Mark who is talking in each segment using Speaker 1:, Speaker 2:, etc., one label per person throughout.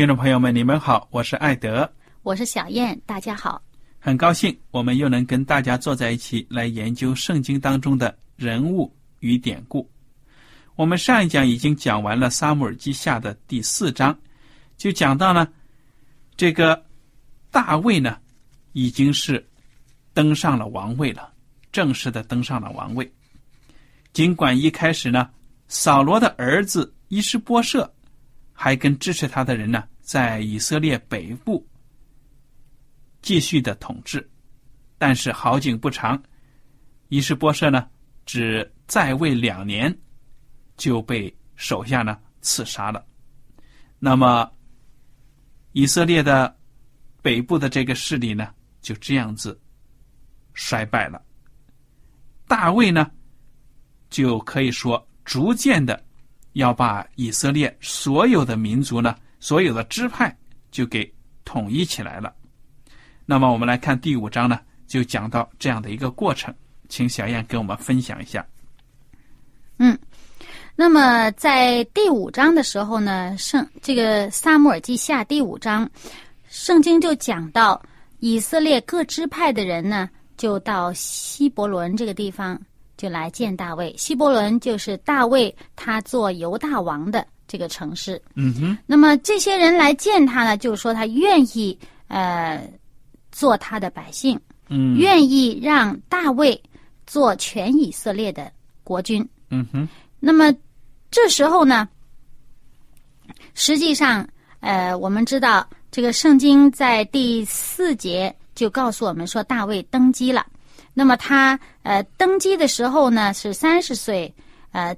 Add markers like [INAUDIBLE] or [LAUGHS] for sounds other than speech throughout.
Speaker 1: 听众朋友们，你们好，我是艾德，
Speaker 2: 我是小燕，大家好。
Speaker 1: 很高兴我们又能跟大家坐在一起来研究圣经当中的人物与典故。我们上一讲已经讲完了《撒母耳记下》的第四章，就讲到呢，这个大卫呢已经是登上了王位了，正式的登上了王位。尽管一开始呢，扫罗的儿子伊施波设。还跟支持他的人呢，在以色列北部继续的统治，但是好景不长，伊施波设呢只在位两年，就被手下呢刺杀了。那么，以色列的北部的这个势力呢，就这样子衰败了。大卫呢，就可以说逐渐的。要把以色列所有的民族呢，所有的支派就给统一起来了。那么我们来看第五章呢，就讲到这样的一个过程，请小燕给我们分享一下。
Speaker 2: 嗯，那么在第五章的时候呢，圣这个撒母耳记下第五章，圣经就讲到以色列各支派的人呢，就到希伯伦这个地方。就来见大卫，希伯伦就是大卫他做犹大王的这个城市。
Speaker 1: 嗯哼。
Speaker 2: 那么这些人来见他呢，就是说他愿意呃做他的百姓，
Speaker 1: 嗯，
Speaker 2: 愿意让大卫做全以色列的国君。
Speaker 1: 嗯哼。
Speaker 2: 那么这时候呢，实际上呃，我们知道这个圣经在第四节就告诉我们说，大卫登基了。那么他呃登基的时候呢是三十岁，呃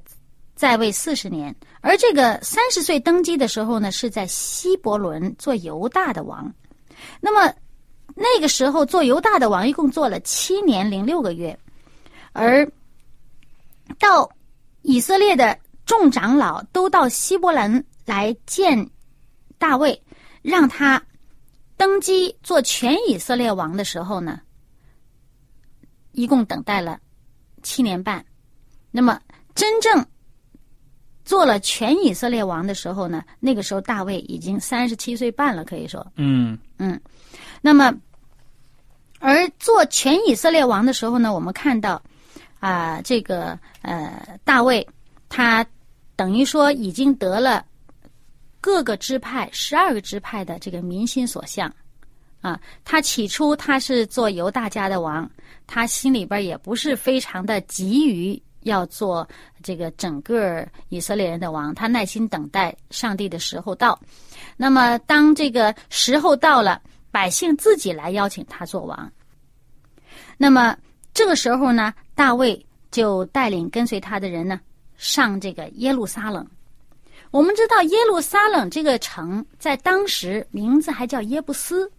Speaker 2: 在位四十年。而这个三十岁登基的时候呢是在希伯伦做犹大的王。那么那个时候做犹大的王一共做了七年零六个月，而到以色列的众长老都到希伯伦来见大卫，让他登基做全以色列王的时候呢。一共等待了七年半，那么真正做了全以色列王的时候呢？那个时候大卫已经三十七岁半了，可以说，
Speaker 1: 嗯
Speaker 2: 嗯。那么，而做全以色列王的时候呢，我们看到啊，这个呃，大卫他等于说已经得了各个支派十二个支派的这个民心所向。啊，他起初他是做犹大家的王，他心里边也不是非常的急于要做这个整个以色列人的王，他耐心等待上帝的时候到。那么当这个时候到了，百姓自己来邀请他做王。那么这个时候呢，大卫就带领跟随他的人呢上这个耶路撒冷。我们知道耶路撒冷这个城在当时名字还叫耶布斯。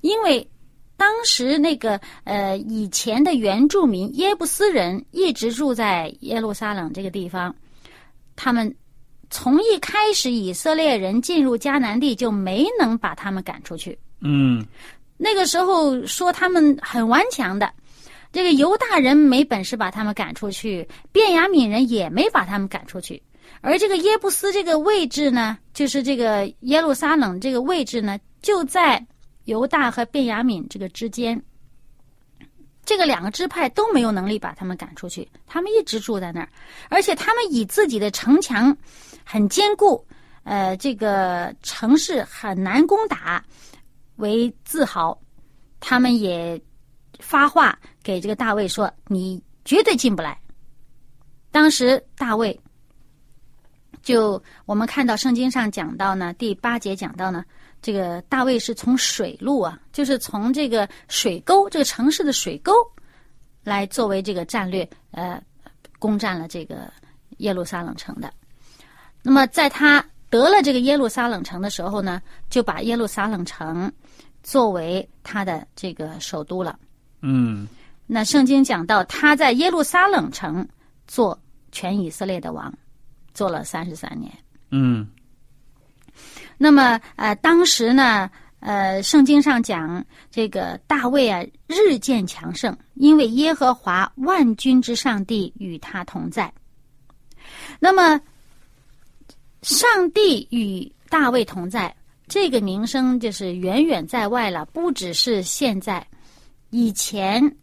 Speaker 2: 因为当时那个呃以前的原住民耶布斯人一直住在耶路撒冷这个地方，他们从一开始以色列人进入迦南地就没能把他们赶出去。
Speaker 1: 嗯。
Speaker 2: 那个时候说他们很顽强的，这个犹大人没本事把他们赶出去，便雅悯人也没把他们赶出去，而这个耶布斯这个位置呢，就是这个耶路撒冷这个位置呢，就在犹大和便雅悯这个之间。这个两个支派都没有能力把他们赶出去，他们一直住在那儿，而且他们以自己的城墙很坚固，呃，这个城市很难攻打为自豪。他们也发话给这个大卫说：“你绝对进不来。”当时大卫就我们看到圣经上讲到呢，第八节讲到呢，这个大卫是从水路啊，就是从这个水沟这个城市的水沟来作为这个战略，呃，攻占了这个耶路撒冷城的。那么在他得了这个耶路撒冷城的时候呢，就把耶路撒冷城作为他的这个首都了。
Speaker 1: 嗯
Speaker 2: 那圣经讲到他在耶路撒冷城做全以色列的王，做了三十三年。
Speaker 1: 嗯
Speaker 2: 那么呃，当时呢，呃，圣经上讲这个大卫啊，日渐强盛，因为耶和华万军之上帝与他同在。那么，上帝与大卫同在，这个名声就是远远在外了，不只是现在，以前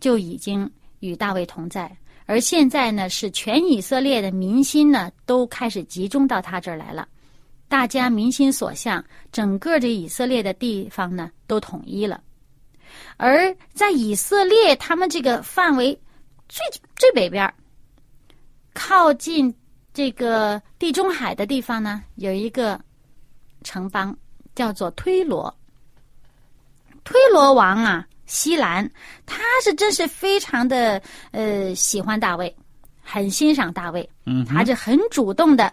Speaker 2: 就已经与大卫同在，而现在呢，是全以色列的民心呢都开始集中到他这儿来了。大家民心所向，整个这以色列的地方呢都统一了。而在以色列他们这个范围最最北边儿，靠近这个地中海的地方呢，有一个城邦叫做推罗。推罗王啊，西兰，他是真是非常的呃喜欢大卫，很欣赏大卫，
Speaker 1: 嗯
Speaker 2: 他就很主动的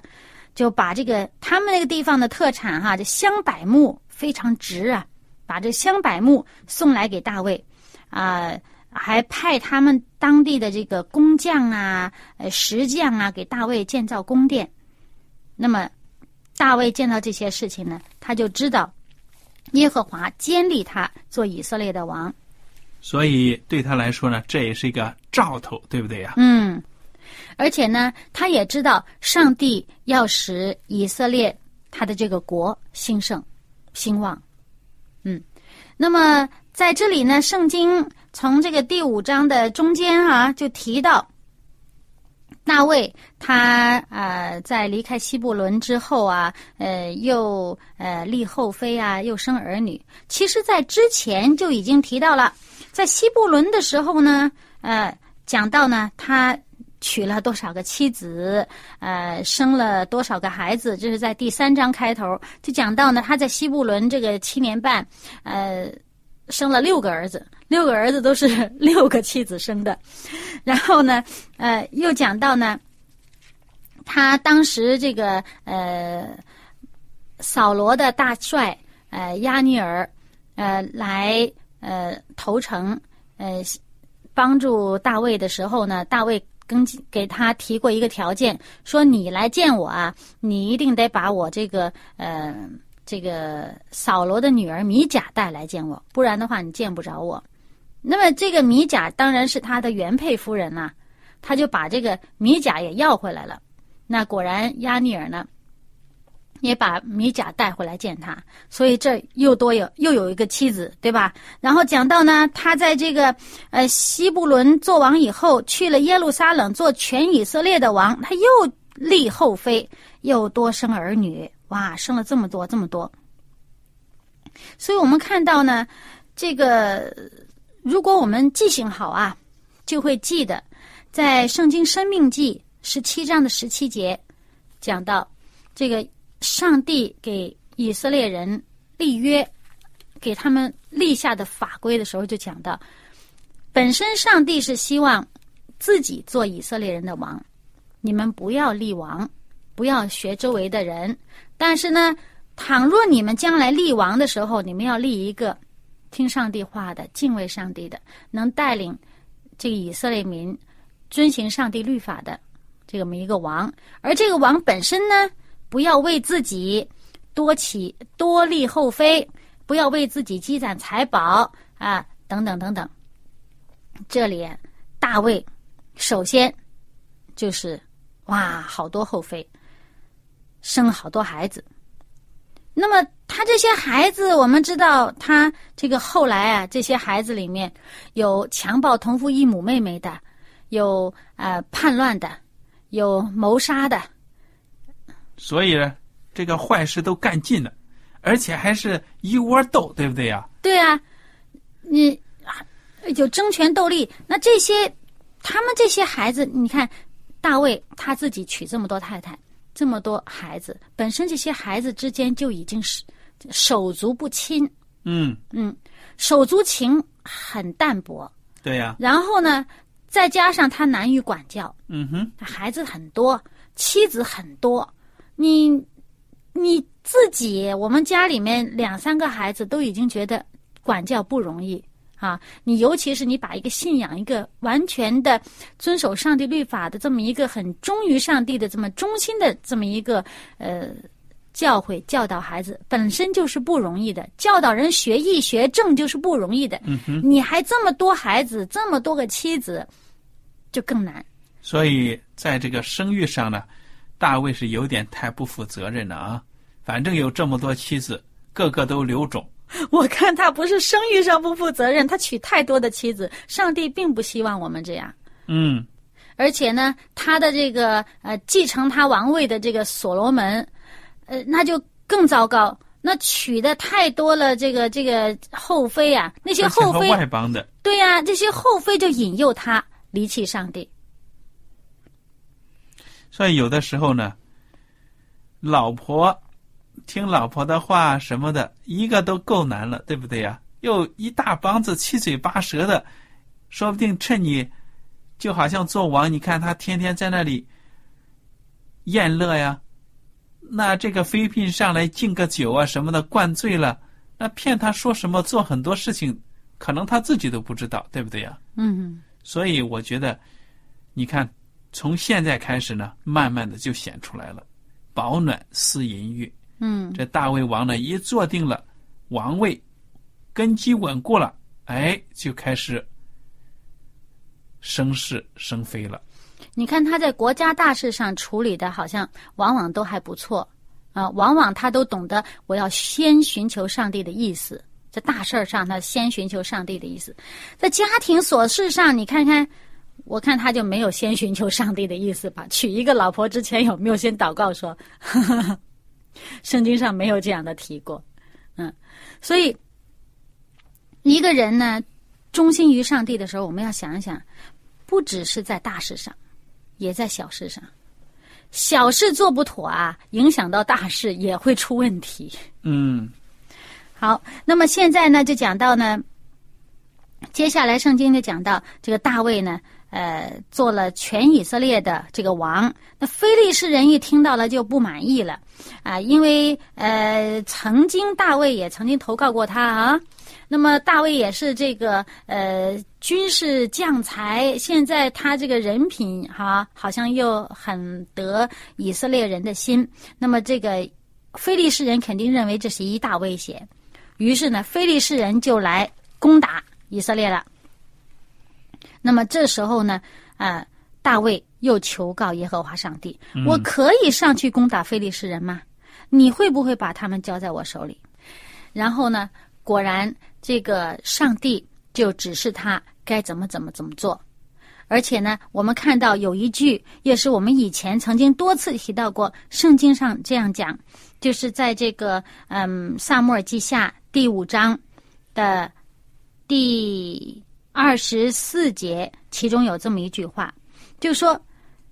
Speaker 2: 就把这个他们那个地方的特产哈，这香柏木非常值啊，把这香柏木送来给大卫，啊、还派他们当地的这个工匠啊、呃石匠啊，给大卫建造宫殿。那么，大卫见到这些事情呢，他就知道耶和华坚立他做以色列的王。
Speaker 1: 所以对他来说呢，这也是一个兆头，对不对呀？
Speaker 2: 嗯，而且呢，他也知道上帝要使以色列他的这个国兴盛、兴旺。嗯，那么在这里呢，圣经从这个第五章的中间啊，就提到大卫他呃在离开西伯伦之后啊，呃又呃立后妃啊，又生儿女。其实，在之前就已经提到了，在西伯伦的时候呢，呃讲到呢他。娶了多少个妻子，呃，生了多少个孩子，这是在第三章开头就讲到呢。他在希布伦这个七年半，呃，生了六个儿子，六个儿子都是六个妻子生的。然后呢，呃，又讲到呢，他当时这个呃，扫罗的大帅呃亚尼尔呃来呃投诚呃帮助大卫的时候呢，大卫。跟给他提过一个条件，说你来见我啊，你一定得把我这个呃这个扫罗的女儿米甲带来见我，不然的话你见不着我。那么这个米甲当然是他的原配夫人呐、他就把这个米甲也要回来了。那果然亚尼尔呢，也把米甲带回来见他，所以这又多有又有一个妻子，对吧？然后讲到呢，他在这个呃西布伦做王以后，去了耶路撒冷做全以色列的王，他又立后妃，又多生儿女，哇，生了这么多这么多。所以我们看到呢，这个如果我们记性好啊，就会记得在圣经生命记十七章的十七节讲到这个。上帝给以色列人立约，给他们立下的法规的时候，就讲到，本身上帝是希望自己做以色列人的王，你们不要立王，不要学周围的人。但是呢，倘若你们将来立王的时候，你们要立一个听上帝话的、敬畏上帝的，能带领这个以色列民遵行上帝律法的这么一个王。而这个王本身呢，不要为自己多起多立后妃，不要为自己积攒财宝啊，等等等等。这里大卫首先就是哇，好多后妃，生了好多孩子。那么他这些孩子，我们知道他这个后来啊，这些孩子里面有强暴同父异母妹妹的，有呃叛乱的，有谋杀的，
Speaker 1: 所以呢，这个坏事都干尽了，而且还是一窝斗，对不对呀？
Speaker 2: 对啊，你有争权斗利，那这些他们这些孩子，你看大卫他自己娶这么多太太。这么多孩子，本身这些孩子之间就已经是手足不亲，
Speaker 1: 嗯
Speaker 2: 嗯，手足情很淡薄。
Speaker 1: 对呀。
Speaker 2: 然后呢，再加上他难于管教，
Speaker 1: 嗯哼，
Speaker 2: 孩子很多，妻子很多，你你自己，我们家里面两三个孩子都已经觉得管教不容易。啊，你尤其是你把一个信仰、一个完全的遵守上帝律法的这么一个很忠于上帝的这么忠心的这么一个呃教诲教导孩子，本身就是不容易的。教导人学艺学政就是不容易的。
Speaker 1: 嗯哼，
Speaker 2: 你还这么多孩子，这么多个妻子，就更难。
Speaker 1: 所以在这个生育上呢，大卫是有点太不负责任了啊！反正有这么多妻子，个个都留种。[LAUGHS]
Speaker 2: 我看他不是生育上不负责任，他娶太多的妻子。上帝并不希望我们这样。
Speaker 1: 嗯，
Speaker 2: 而且呢，他的这个呃继承他王位的这个所罗门，呃，那就更糟糕。那娶的太多了，这个这个后妃啊，那些后妃
Speaker 1: 外邦的，
Speaker 2: 对呀，这些后妃就引诱他离弃上帝。
Speaker 1: 所以有的时候呢，老婆。听老婆的话什么的，一个都够难了，对不对呀？又一大帮子七嘴八舌的，说不定趁你，就好像做王，你看他天天在那里宴乐呀，那这个妃嫔上来敬个酒啊什么的，灌醉了，那骗他说什么，做很多事情，可能他自己都不知道，对不对呀？
Speaker 2: 嗯。
Speaker 1: 所以我觉得，你看，从现在开始呢，慢慢的就显出来了，保暖思淫欲。
Speaker 2: 嗯，
Speaker 1: 这大卫王呢，一坐定了王位，根基稳固了，哎，就开始生是生非了。
Speaker 2: 你看他在国家大事上处理的，好像往往都还不错啊，往往他都懂得我要先寻求上帝的意思，在大事儿上他先寻求上帝的意思，在家庭琐事上，你看看，我看他就没有先寻求上帝的意思吧？[LAUGHS] 娶一个老婆之前有没有先祷告说？[LAUGHS] 圣经上没有这样的提过，嗯，所以一个人呢，忠心于上帝的时候，我们要想一想，不只是在大事上，也在小事上。小事做不妥啊，影响到大事也会出问题。
Speaker 1: 嗯，
Speaker 2: 好，那么现在呢，就讲到呢，接下来圣经就讲到这个大卫呢。呃，做了全以色列的这个王，那非利士人一听到了就不满意了，啊，因为呃，曾经大卫也曾经投靠过他啊，那么大卫也是这个呃军事将才，现在他这个人品哈，好像又很得以色列人的心，那么这个非利士人肯定认为这是一大威胁，于是呢，非利士人就来攻打以色列了。那么这时候呢，啊，大卫又求告耶和华上帝：“我可以上去攻打非利士人吗？你会不会把他们交在我手里？”然后呢，果然这个上帝就指示他该怎么怎么怎么做。而且呢，我们看到有一句，也是我们以前曾经多次提到过，圣经上这样讲，就是在这个嗯《萨母尔记下》第五章的第。二十四节，其中有这么一句话，就说：“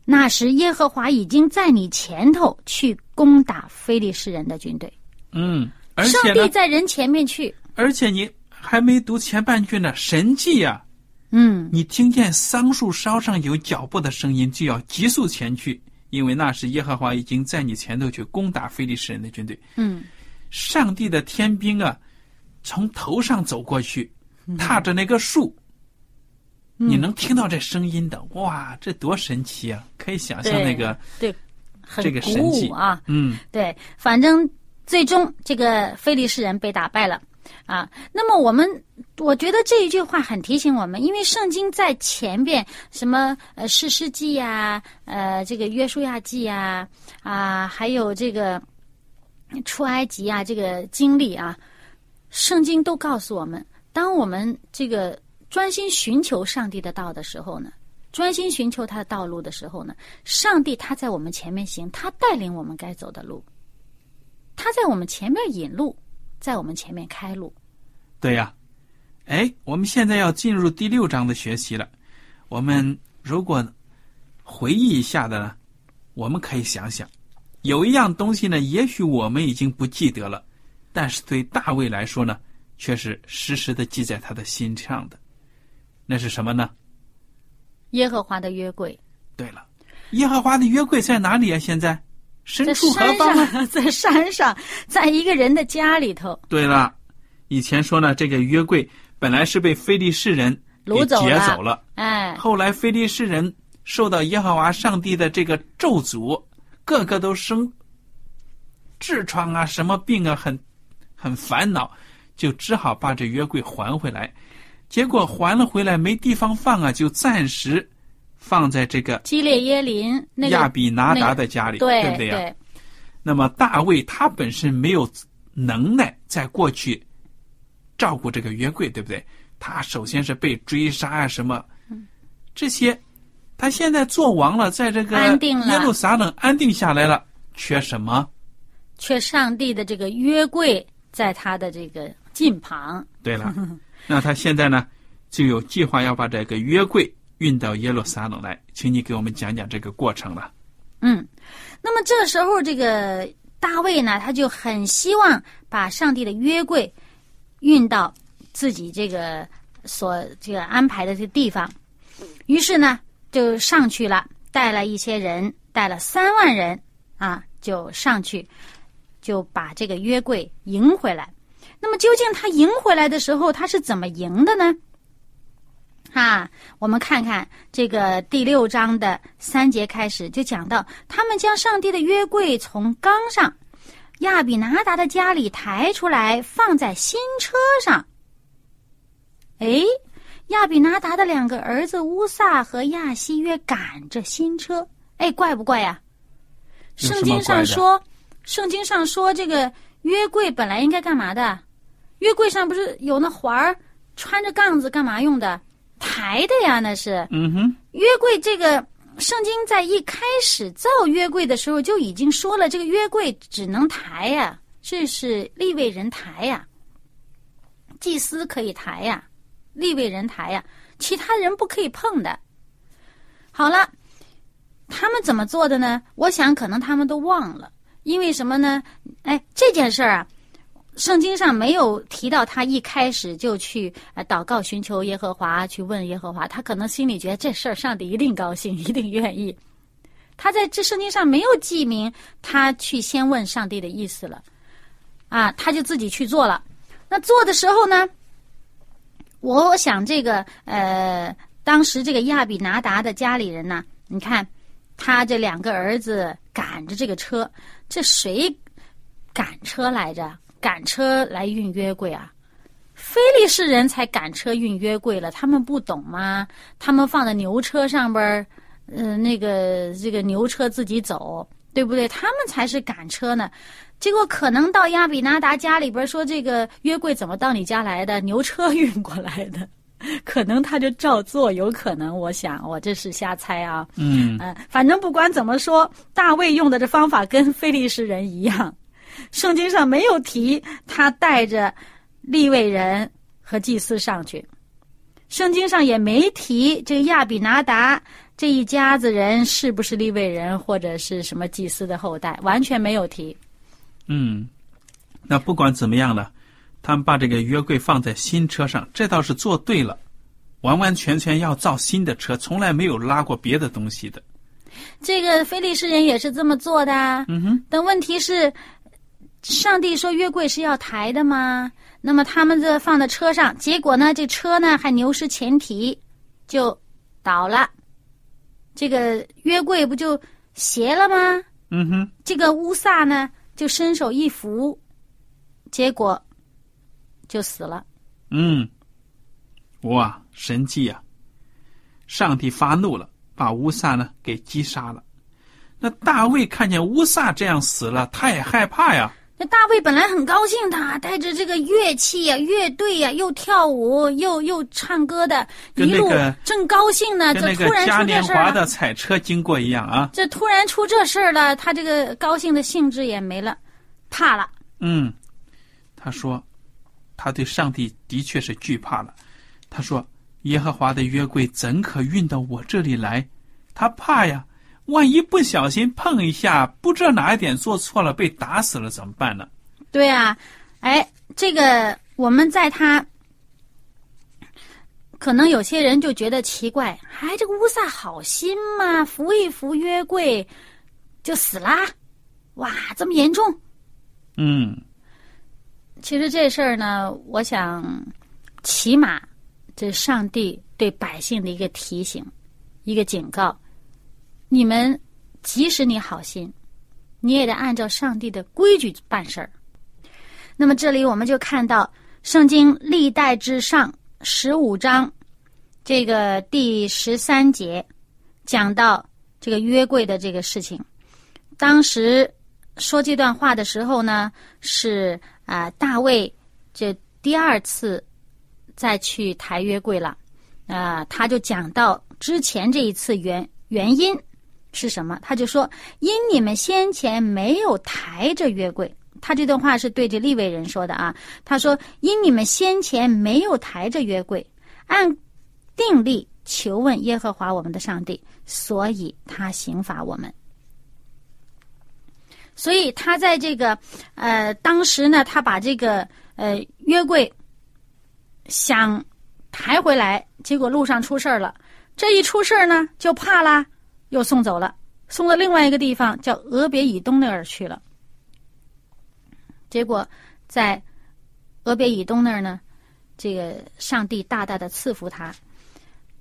Speaker 2: 那时耶和华已经在你前头去攻打非利士人的军队。”
Speaker 1: 嗯，而且
Speaker 2: 上帝在人前面去，
Speaker 1: 而且你还没读前半句呢，神迹呀！
Speaker 2: 嗯，
Speaker 1: 你听见桑树梢上有脚步的声音，就要急速前去，因为那时耶和华已经在你前头去攻打非利士人的军队。
Speaker 2: 嗯，
Speaker 1: 上帝的天兵啊，从头上走过去，踏着那个树，你能听到这声音的，哇，这多神奇啊！可以想象那个
Speaker 2: 对，很
Speaker 1: 这个神
Speaker 2: 鼓
Speaker 1: 迹
Speaker 2: 舞啊。
Speaker 1: 嗯，
Speaker 2: 对，反正最终这个非利士人被打败了啊。那么我们，我觉得这一句话很提醒我们，因为圣经在前边什么呃士师记呀、呃这个约书亚记呀啊还有这个出埃及啊这个经历啊，圣经都告诉我们，当我们这个专心寻求上帝的道的时候呢。专心寻求他的道路的时候呢，上帝他在我们前面行，他带领我们该走的路，他在我们前面引路，在我们前面开路。
Speaker 1: 对呀。哎，我们现在要进入第六章的学习了。我们如果回忆一下的呢，我们可以想想，有一样东西呢，也许我们已经不记得了，但是对大卫来说呢，却是时时的记在他的心上的。那是什么呢？
Speaker 2: 耶和华的约柜。
Speaker 1: 对了，耶和华的约柜在哪里啊？现在？身
Speaker 2: 在
Speaker 1: 处何
Speaker 2: 山
Speaker 1: 方 [LAUGHS]
Speaker 2: 在山上，在一个人的家里头。
Speaker 1: 对了，以前说呢，这个约柜本来是被非利士人劫走了，
Speaker 2: 哎，
Speaker 1: 后来非利士人受到耶和华上帝的这个咒诅，个个都生痔疮啊，什么病啊，很很烦恼，就只好把这约柜还回来。结果还了回来没地方放啊，就暂时放在这个
Speaker 2: 基列耶林那
Speaker 1: 亚比拿达
Speaker 2: 那个
Speaker 1: 的家里，
Speaker 2: 对
Speaker 1: 不对呀、
Speaker 2: 对
Speaker 1: 那么大卫他本身没有能耐在过去照顾这个约柜，对不对？他首先是被追杀啊，什么这些，他现在做王了，在这个耶路撒冷安定下来了，缺什么？
Speaker 2: 缺上帝的这个约柜在他的这个近旁。
Speaker 1: 对了，[LAUGHS] 那他现在呢就有计划要把这个约柜运到耶路撒冷来，请你给我们讲讲这个过程了。
Speaker 2: 嗯，那么这时候这个大卫呢，他就很希望把上帝的约柜运到自己这个所这个安排的这地方，于是呢就上去了，带了一些人，带了三万人啊，就上去就把这个约柜迎回来。那么究竟他赢回来的时候，他是怎么赢的呢？啊，我们看看这个第六章的三节开始就讲到，他们将上帝的约柜从缸上亚比拿达的家里抬出来，放在新车上。哎，亚比拿达的两个儿子乌萨和亚西约赶着新车，哎，怪不怪呀、圣经上说，圣经上说这个约柜本来应该干嘛的？约柜上不是有那环儿，穿着杠子干嘛用的？抬的呀，那是。
Speaker 1: 嗯哼，
Speaker 2: 约柜这个，圣经在一开始造约柜的时候就已经说了，这个约柜只能抬呀，这是立位人抬呀，祭司可以抬呀，立位人抬呀，其他人不可以碰的。好了，他们怎么做的呢？我想可能他们都忘了，因为什么呢？哎，这件事儿啊。圣经上没有提到他一开始就去祷告寻求耶和华，去问耶和华，他可能心里觉得这事儿上帝一定高兴，一定愿意。他在这圣经上没有记明他去先问上帝的意思了，啊，他就自己去做了。那做的时候呢，我想这个呃，当时这个亚比拿达的家里人呢，你看他这两个儿子赶着这个车，这谁赶车来着？赶车来运约柜啊，非利士人才赶车运约柜了，他们不懂吗？他们放在牛车上边儿，呃，那个这个牛车自己走，对不对？他们才是赶车呢。结果可能到亚比拿达家里边说，这个约柜怎么到你家来的？牛车运过来的，[LAUGHS] 可能他就照做，有可能。我想，我这是瞎猜啊。
Speaker 1: 嗯，
Speaker 2: 嗯，反正不管怎么说，大卫用的这方法跟非利士人一样。圣经上没有提他带着立位人和祭司上去，圣经上也没提这个亚比拿达这一家子人是不是立位人或者是什么祭司的后代，完全没有提。
Speaker 1: 嗯，那不管怎么样呢，他们把这个约柜放在新车上，这倒是做对了，完完全全要造新的车，从来没有拉过别的东西的。
Speaker 2: 这个非利士人也是这么做的啊。
Speaker 1: 嗯哼，
Speaker 2: 但问题是，上帝说约柜是要抬的吗？那么他们这放在车上，结果呢，这车呢还牛失前蹄，就倒了。这个约柜不就斜了吗？
Speaker 1: 嗯哼，
Speaker 2: 这个乌萨呢就伸手一扶，结果就死了。
Speaker 1: 嗯，哇，神迹呀！上帝发怒了，把乌萨呢给击杀了。那大卫看见乌萨这样死了，他也害怕呀。
Speaker 2: 那大卫本来很高兴，他带着这个乐器呀、乐队呀，又跳舞又又唱歌的，一路正高兴呢。
Speaker 1: 跟那
Speaker 2: 个
Speaker 1: 嘉年华的彩车经过一样啊！
Speaker 2: 这突然出这事儿了，他这个高兴的兴致也没了，怕了。
Speaker 1: 嗯，他说，他对上帝的确是惧怕了。他说：“耶和华的约柜怎可运到我这里来？”他怕呀。万一不小心碰一下，不知道哪一点做错了，被打死了怎么办呢？
Speaker 2: 对啊，哎，这个我们在他，可能有些人就觉得奇怪，哎，这个乌萨好心嘛，扶一扶约柜就死啦，哇，这么严重？
Speaker 1: 嗯，
Speaker 2: 其实这事儿呢，我想，起码这上帝对百姓的一个提醒，一个警告。你们，即使你好心，你也得按照上帝的规矩办事儿。那么这里我们就看到《圣经·历代之上》十五章这个第十三节，讲到这个约柜的这个事情。当时说这段话的时候呢，是啊，大卫这第二次再去抬约柜了啊，他就讲到之前这一次原原因。是什么？他就说：“因你们先前没有抬着约柜。”他这段话是对着利未人说的啊。他说：“因你们先前没有抬着约柜，按定例求问耶和华我们的上帝，所以他刑罚我们。所以他在这个呃当时呢，他把这个呃约柜想抬回来，结果路上出事儿了。这一出事儿呢，就怕啦。”又送走了，送到另外一个地方，叫俄别以东那儿去了。结果在俄别以东那儿呢，这个上帝大大的赐福他。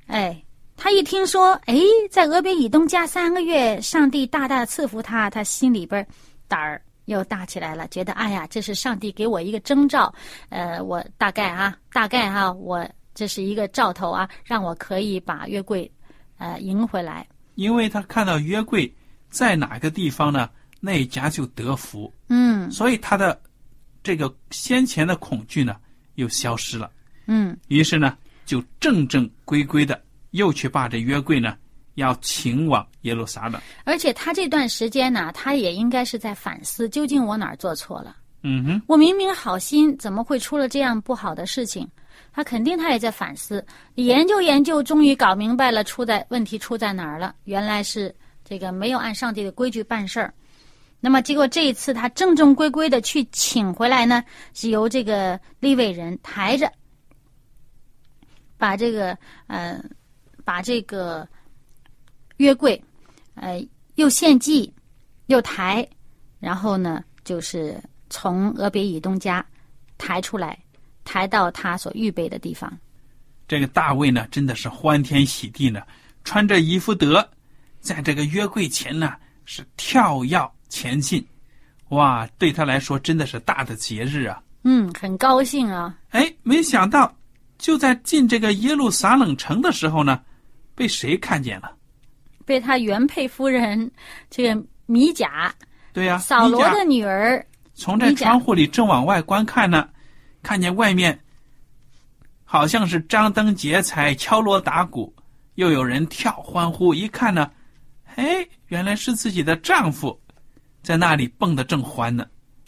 Speaker 2: 哎，他一听说，哎，在俄别以东加三个月，上帝大大的赐福他，他心里边胆儿又大起来了，觉得哎呀，这是上帝给我一个征兆。呃，我大概啊，大概哈，我这是一个兆头啊，让我可以把月桂呃赢回来。
Speaker 1: 因为他看到约柜在哪个地方呢，那家就得福。
Speaker 2: 嗯，
Speaker 1: 所以他的这个先前的恐惧呢又消失了。
Speaker 2: 嗯，
Speaker 1: 于是呢就正正规规的又去把这约柜呢要请往耶路撒冷。
Speaker 2: 而且他这段时间呢，他也应该是在反思，究竟我哪儿做错了？
Speaker 1: 嗯哼，
Speaker 2: 我明明好心，怎么会出了这样不好的事情？他肯定他也在反思，研究研究，终于搞明白了出在问题出在哪儿了。原来是这个没有按上帝的规矩办事儿。那么结果这一次他正正规规的去请回来呢，是由这个立位人抬着，把这个呃，把这个约柜呃又献祭又抬，然后呢就是从俄别以东家抬出来。抬到他所预备的地方，
Speaker 1: 这个大卫呢，真的是欢天喜地呢，穿着衣服得，在这个约柜前呢是跳跃前进，哇，对他来说真的是大的节日啊！
Speaker 2: 嗯，很高兴啊！
Speaker 1: 哎，没想到就在进这个耶路撒冷城的时候呢，被谁看见了？
Speaker 2: 被他原配夫人这个米甲，
Speaker 1: 对呀，
Speaker 2: 扫罗的女儿，
Speaker 1: 从这窗户里正往外观看呢。看见外面好像是张灯结彩、敲锣打鼓，又有人跳欢呼。一看呢，哎，原来是自己的丈夫在那里蹦得正欢呢。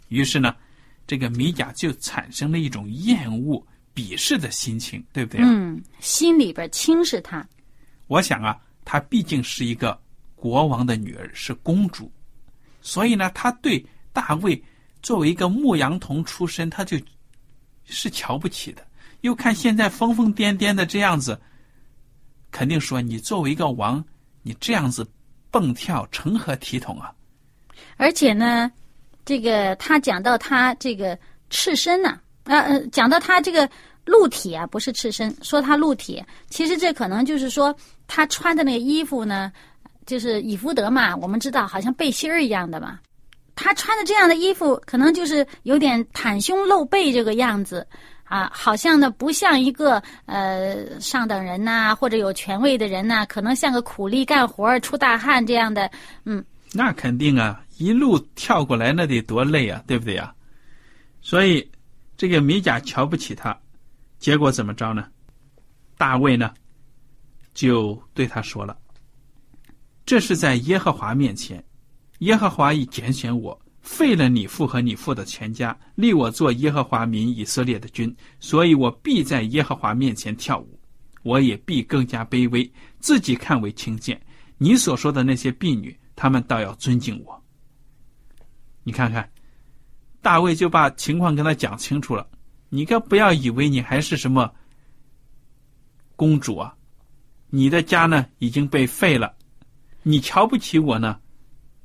Speaker 1: 于是呢，这个米甲就产生了一种厌恶、鄙视的心情，对不对？
Speaker 2: 嗯，心里边轻视他。
Speaker 1: 我想啊，她毕竟是一个国王的女儿，是公主，所以呢，她对大卫作为一个牧羊童出身，他就。是瞧不起的，又看现在疯疯癫癫的这样子，肯定说你作为一个王，你这样子蹦跳成何体统啊？
Speaker 2: 而且呢，这个他讲到他这个赤身呢、呃呃，讲到他这个露体啊，不是赤身，说他露体，其实这可能就是说他穿的那个衣服呢，就是以弗德嘛，我们知道好像背心儿一样的嘛。他穿的这样的衣服，可能就是有点袒胸露背这个样子啊，好像呢不像一个呃上等人呐、或者有权位的人呐、可能像个苦力干活出大汗这样的，嗯，
Speaker 1: 那肯定啊，一路跳过来那得多累啊，对不对呀？所以这个米甲瞧不起他，结果怎么着呢？大卫呢，就对他说了：“这是在耶和华面前，耶和华已拣选我，废了你父和你父的全家，立我做耶和华民以色列的君，所以我必在耶和华面前跳舞，我也必更加卑微，自己看为轻贱。你所说的那些婢女，他们倒要尊敬我。你看看，大卫就把情况跟他讲清楚了。你可不要以为你还是什么公主啊，你的家呢已经被废了，你瞧不起我呢，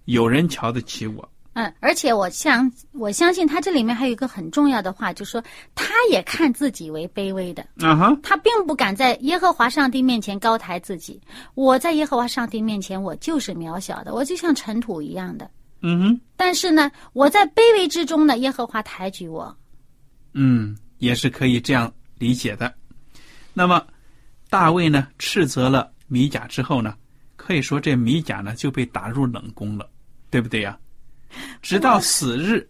Speaker 1: 有人瞧得起我。
Speaker 2: 嗯，而且我相我相信他这里面还有一个很重要的话，就是说他也看自己为卑微的，
Speaker 1: 啊哈，
Speaker 2: 他并不敢在耶和华上帝面前高抬自己。我在耶和华上帝面前，我就是渺小的，我就像尘土一样的。
Speaker 1: 嗯哼，
Speaker 2: 但是呢，我在卑微之中呢，耶和华抬举我。
Speaker 1: 嗯，也是可以这样理解的。那么，大卫呢斥责了米甲之后呢，可以说这米甲呢就被打入冷宫了，对不对呀？直到死日，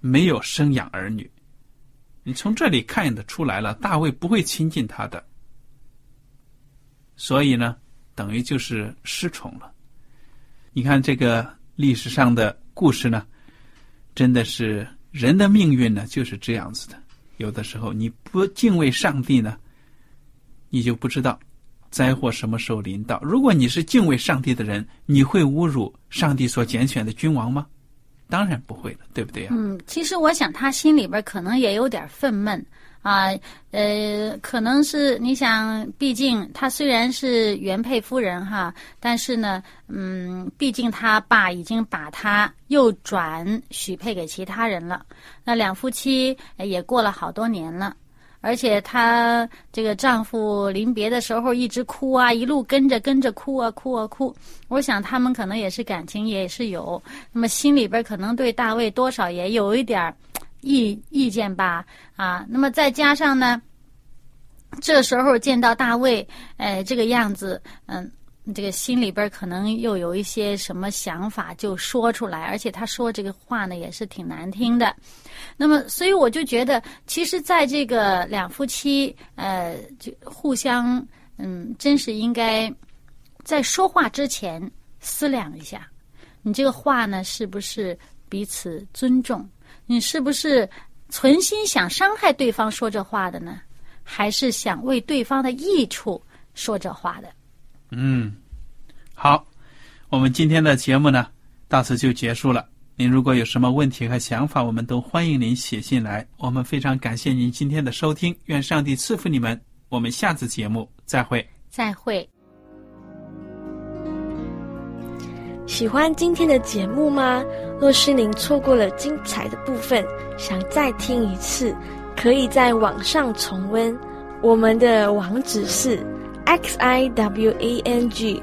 Speaker 1: 没有生养儿女。你从这里看得出来了，大卫不会亲近他的，所以呢，等于就是失宠了。你看这个历史上的故事呢，真的是人的命运呢就是这样子的。有的时候你不敬畏上帝呢，你就不知道灾祸什么时候临到。如果你是敬畏上帝的人，你会侮辱上帝所拣选的君王吗？当然不会了，对不对呀、
Speaker 2: 嗯，其实我想他心里边可能也有点愤懑啊，呃，可能是你想，毕竟他虽然是原配夫人哈，但是呢，嗯，毕竟他爸已经把他又转许配给其他人了，那两夫妻也过了好多年了。而且她这个丈夫临别的时候一直哭啊，一路跟着跟着哭啊哭啊哭。我想他们可能也是感情也是有，那么心里边可能对大卫多少也有一点意意见吧啊。那么再加上呢，这时候见到大卫，哎，这个样子，嗯。这个心里边可能又有一些什么想法就说出来，而且他说这个话呢也是挺难听的。那么，所以我就觉得，其实在这个两夫妻呃就互相嗯，真是应该在说话之前思量一下，你这个话呢是不是彼此尊重？你是不是存心想伤害对方说这话的呢？还是想为对方的益处说这话的？
Speaker 1: 嗯，好，我们今天的节目呢到此就结束了。您如果有什么问题和想法，我们都欢迎您写信来。我们非常感谢您今天的收听，愿上帝赐福你们。我们下次节目再会。
Speaker 2: 再会。
Speaker 3: 喜欢今天的节目吗？若是您错过了精彩的部分，想再听一次，可以在网上重温。我们的网址是 x i w a n g